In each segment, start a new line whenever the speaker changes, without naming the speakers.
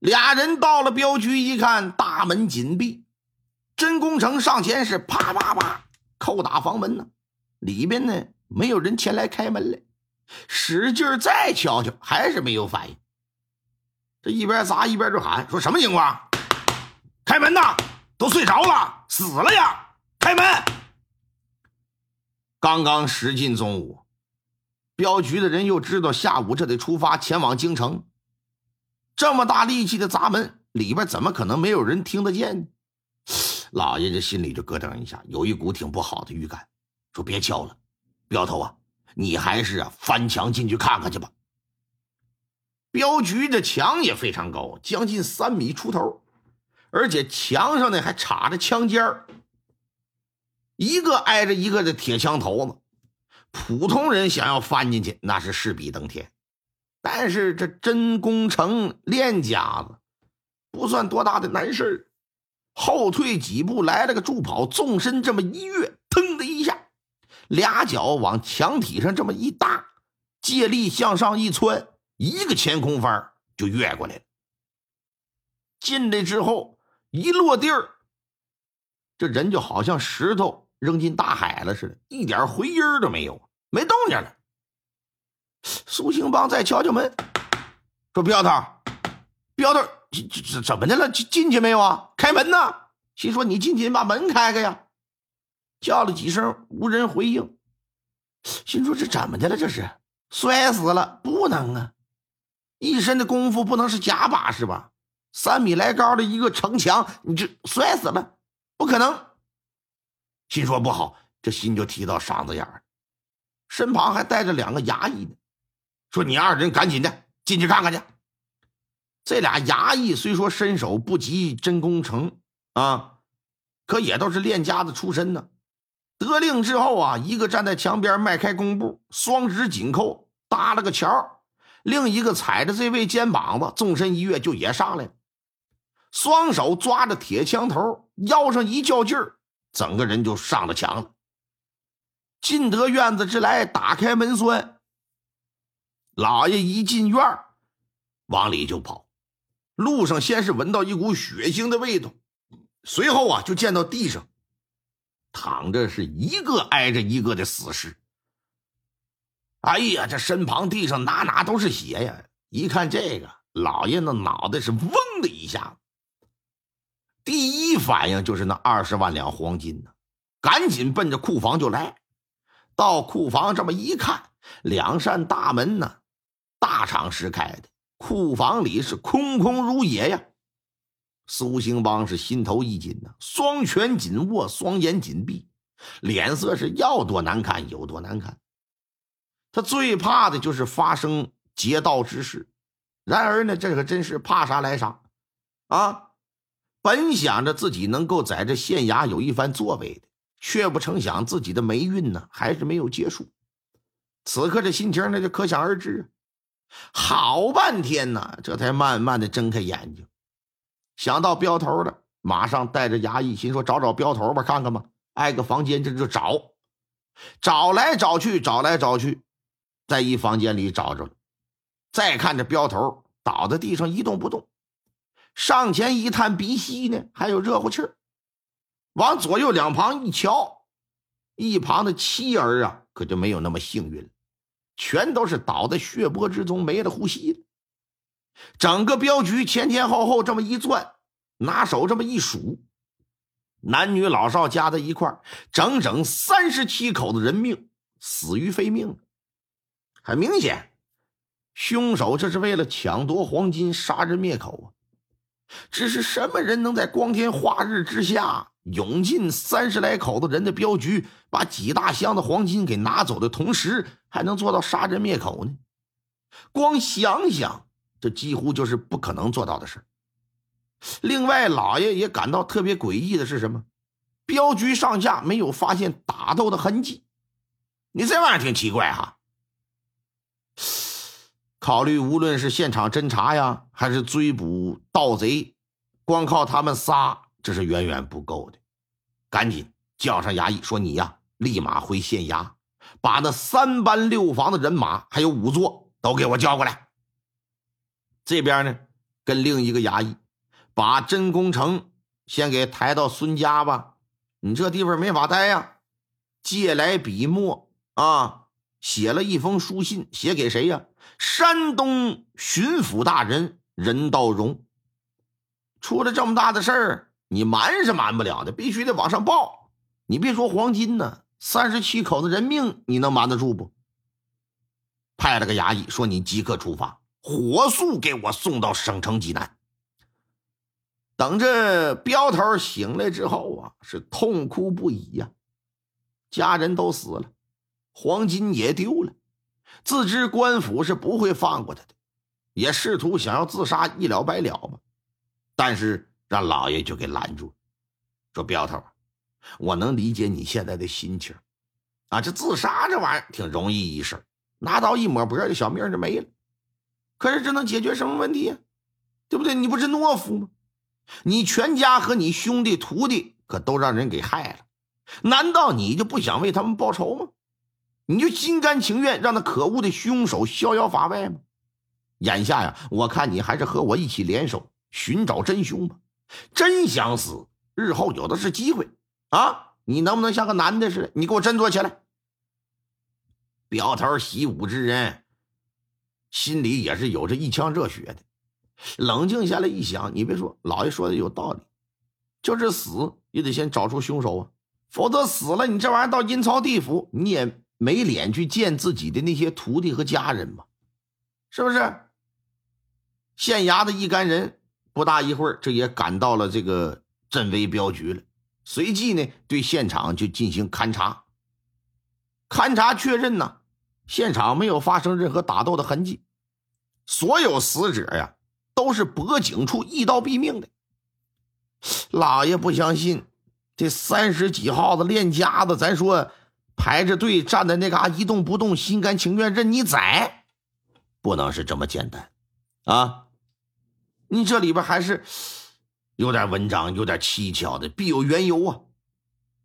俩人到了镖局一看，大门紧闭。真工程上前是啪啪啪叩打房门呢，里边呢没有人前来开门来，使劲再敲敲，还是没有反应。这一边砸一边就喊：“说什么情况？开门呐！都睡着了，死了呀！开门！”刚刚时近中午，镖局的人又知道下午这得出发前往京城。这么大力气的砸门，里边怎么可能没有人听得见？老爷这心里就咯噔一下，有一股挺不好的预感，说：“别敲了，镖头啊，你还是啊翻墙进去看看去吧。”镖局的墙也非常高，将近三米出头，而且墙上呢还插着枪尖儿，一个挨着一个的铁枪头子，普通人想要翻进去，那是势比登天。但是这真工程练家子，不算多大的难事后退几步，来了个助跑，纵身这么一跃，腾的一下，俩脚往墙体上这么一搭，借力向上一窜，一个前空翻就越过来了。进来之后一落地儿，这人就好像石头扔进大海了似的，一点回音都没有，没动静了。苏兴邦再敲敲门，说：“镖头，镖头，这这怎么的了？进进去没有啊？开门呢？”心说：“你进去把门开开呀！”叫了几声，无人回应。心说：“这怎么的了？这是摔死了？不能啊！一身的功夫不能是假把式吧？三米来高的一个城墙，你这摔死了？不可能！”心说：“不好！”这心就提到嗓子眼儿，身旁还带着两个衙役呢。说：“你二人赶紧的进去看看去。”这俩衙役虽说身手不及真功成啊，可也都是练家子出身呢。得令之后啊，一个站在墙边迈开弓步，双指紧扣搭了个桥，另一个踩着这位肩膀子，纵身一跃就也上来了，双手抓着铁枪头，腰上一较劲儿，整个人就上了墙了。进得院子之来，打开门栓。老爷一进院往里就跑。路上先是闻到一股血腥的味道，随后啊，就见到地上躺着是一个挨着一个的死尸。哎呀，这身旁地上哪哪都是血呀！一看这个，老爷那脑袋是嗡的一下，第一反应就是那二十万两黄金呢，赶紧奔着库房就来。到库房这么一看，两扇大门呢。大敞是开的，库房里是空空如也呀。苏兴邦是心头一紧呐，双拳紧握，双眼紧闭，脸色是要多难看有多难看。他最怕的就是发生劫道之事，然而呢，这可真是怕啥来啥啊！本想着自己能够在这县衙有一番作为的，却不成想自己的霉运呢还是没有结束。此刻这心情那就可想而知。好半天呢，这才慢慢的睁开眼睛，想到镖头了，马上带着衙役，心说找找镖头吧，看看吧，挨个房间这就找，找来找去，找来找去，在一房间里找着了，再看着镖头倒在地上一动不动，上前一探鼻息呢，还有热乎气儿，往左右两旁一瞧，一旁的妻儿啊，可就没有那么幸运了。全都是倒在血泊之中，没了呼吸了。整个镖局前前后后这么一转，拿手这么一数，男女老少加在一块整整三十七口的人命死于非命。很明显，凶手这是为了抢夺黄金，杀人灭口啊！只是什么人能在光天化日之下？涌进三十来口子人的镖局，把几大箱的黄金给拿走的同时，还能做到杀人灭口呢？光想想，这几乎就是不可能做到的事另外，老爷也感到特别诡异的是什么？镖局上下没有发现打斗的痕迹。你这玩意儿挺奇怪哈。考虑无论是现场侦查呀，还是追捕盗贼，光靠他们仨这是远远不够的。赶紧叫上衙役，说你呀，立马回县衙，把那三班六房的人马还有仵作都给我叫过来。这边呢，跟另一个衙役。把真功成先给抬到孙家吧，你这地方没法待呀。借来笔墨啊，写了一封书信，写给谁呀？山东巡抚大人任道荣。出了这么大的事儿，你瞒是瞒不了的，必须得往上报。你别说黄金呢，三十七口子人命，你能瞒得住不？派了个衙役说：“你即刻出发，火速给我送到省城济南。”等这镖头醒来之后啊，是痛哭不已呀。家人都死了，黄金也丢了，自知官府是不会放过他的，也试图想要自杀一了百了吧。但是让老爷就给拦住，说：“镖头，我能理解你现在的心情啊，这自杀这玩意儿挺容易一事，拿刀一抹脖，这小命就没了。可是这能解决什么问题呀？对不对？你不是懦夫吗？”你全家和你兄弟徒弟可都让人给害了，难道你就不想为他们报仇吗？你就心甘情愿让那可恶的凶手逍遥法外吗？眼下呀，我看你还是和我一起联手寻找真凶吧。真想死，日后有的是机会啊！你能不能像个男的似的？你给我振作起来！表头习武之人，心里也是有着一腔热血的。冷静下来一想，你别说，老爷说的有道理，就是死也得先找出凶手啊，否则死了，你这玩意儿到阴曹地府，你也没脸去见自己的那些徒弟和家人嘛，是不是？县衙的一干人不大一会儿，这也赶到了这个镇威镖局了，随即呢，对现场就进行勘查。勘查确认呢，现场没有发生任何打斗的痕迹，所有死者呀。都是脖颈处一刀毙命的。老爷不相信，这三十几号子练家子，咱说排着队站在那嘎一动不动，心甘情愿任你宰，不能是这么简单啊！你这里边还是有点文章，有点蹊跷的，必有缘由啊！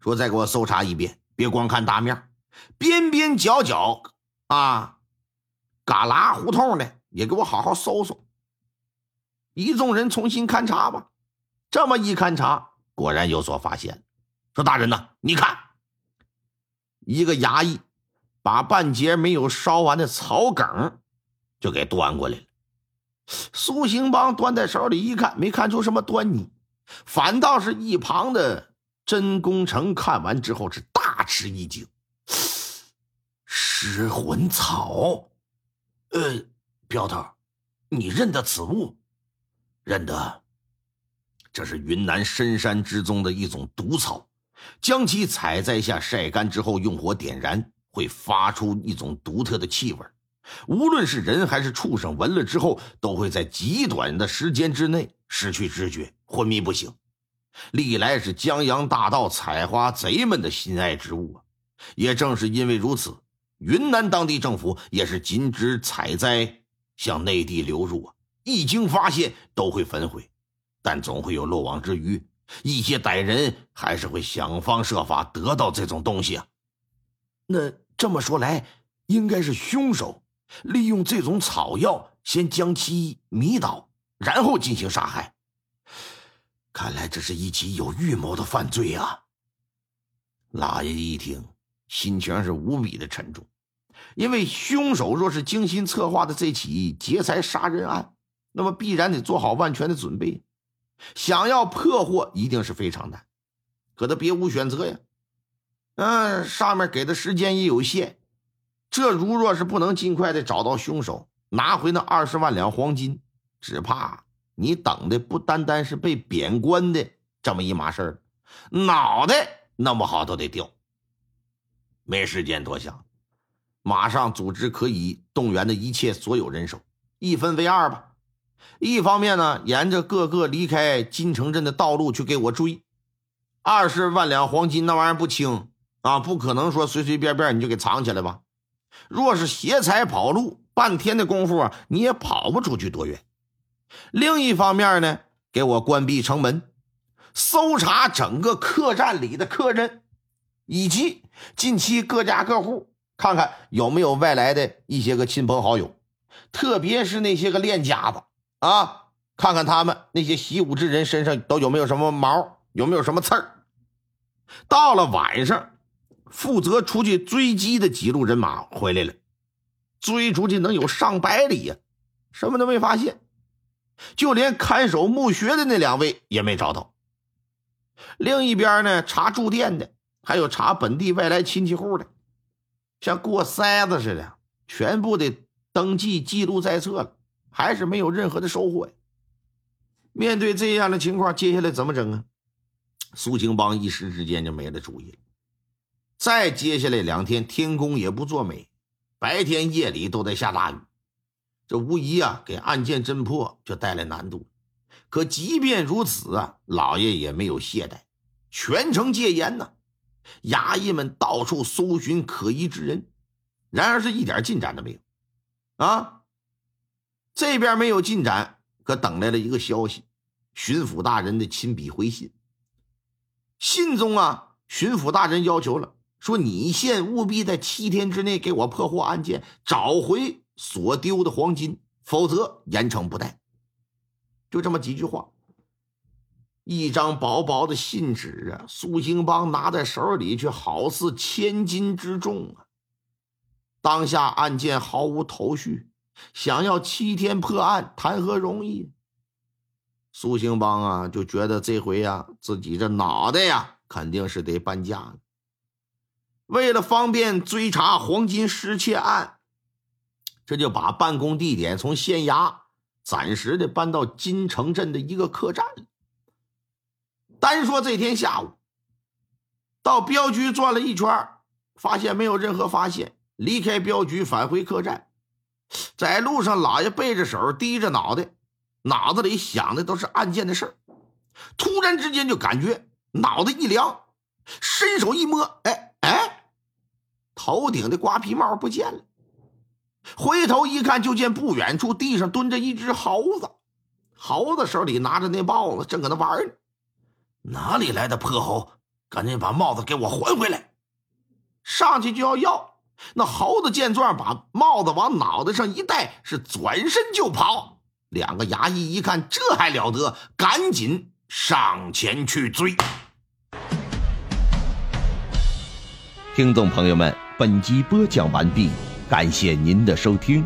说再给我搜查一遍，别光看大面，边边角角啊，旮旯胡同的也给我好好搜搜。一众人重新勘察吧，这么一勘察，果然有所发现。说大人呐，你看，一个衙役把半截没有烧完的草梗就给端过来了。苏兴邦端在手里一看，没看出什么端倪，反倒是一旁的真功成看完之后是大吃一惊：失魂草，呃，镖头，你认得此物？认得，这是云南深山之中的一种毒草，将其采摘下晒干之后，用火点燃，会发出一种独特的气味。无论是人还是畜生，闻了之后，都会在极短的时间之内失去知觉，昏迷不醒。历来是江洋大盗、采花贼们的心爱之物啊！也正是因为如此，云南当地政府也是禁止采摘向内地流入啊。一经发现，都会焚毁，但总会有漏网之鱼，一些歹人还是会想方设法得到这种东西啊。那这么说来，应该是凶手利用这种草药，先将其迷倒，然后进行杀害。看来这是一起有预谋的犯罪啊！老爷一听，心情是无比的沉重，因为凶手若是精心策划的这起劫财杀人案。那么必然得做好万全的准备，想要破获一定是非常难，可他别无选择呀。嗯，上面给的时间也有限，这如若是不能尽快的找到凶手，拿回那二十万两黄金，只怕你等的不单单是被贬官的这么一码事儿，脑袋弄不好都得掉。没时间多想，马上组织可以动员的一切所有人手，一分为二吧。一方面呢，沿着各个离开金城镇的道路去给我追。二十万两黄金那玩意儿不轻啊，不可能说随随便便你就给藏起来吧。若是携财跑路，半天的功夫啊，你也跑不出去多远。另一方面呢，给我关闭城门，搜查整个客栈里的客人，以及近期各家各户，看看有没有外来的一些个亲朋好友，特别是那些个练家子啊，看看他们那些习武之人身上都有没有什么毛，有没有什么刺儿。到了晚上，负责出去追击的几路人马回来了，追出去能有上百里呀，什么都没发现。就连看守墓穴的那两位也没找到。另一边呢，查住店的，还有查本地外来亲戚户的，像过筛子似的，全部的登记记录在册了，还是没有任何的收获。面对这样的情况，接下来怎么整啊？苏兴邦一时之间就没了主意了。再接下来两天，天公也不作美，白天夜里都在下大雨。这无疑啊，给案件侦破就带来难度。可即便如此啊，老爷也没有懈怠，全城戒严呢。衙役们到处搜寻可疑之人，然而是一点进展都没有。啊，这边没有进展，可等来了一个消息：巡抚大人的亲笔回信。信中啊，巡抚大人要求了，说你现务必在七天之内给我破获案件，找回。所丢的黄金，否则严惩不贷。就这么几句话，一张薄薄的信纸啊，苏兴邦拿在手里，却好似千斤之重啊。当下案件毫无头绪，想要七天破案，谈何容易？苏兴邦啊，就觉得这回呀，自己这脑袋呀，肯定是得搬家了。为了方便追查黄金失窃案。这就把办公地点从县衙暂时的搬到金城镇的一个客栈了。单说这天下午，到镖局转了一圈，发现没有任何发现，离开镖局返回客栈，在路上，老爷背着手，低着脑袋，脑子里想的都是案件的事儿。突然之间就感觉脑袋一凉，伸手一摸，哎哎，头顶的瓜皮帽不见了。回头一看，就见不远处地上蹲着一只猴子，猴子手里拿着那帽子，正搁那玩呢。哪里来的破猴？赶紧把帽子给我还回来！上去就要要，那猴子见状，把帽子往脑袋上一戴，是转身就跑。两个衙役一看，这还了得，赶紧上前去追。
听众朋友们，本集播讲完毕。感谢您的收听。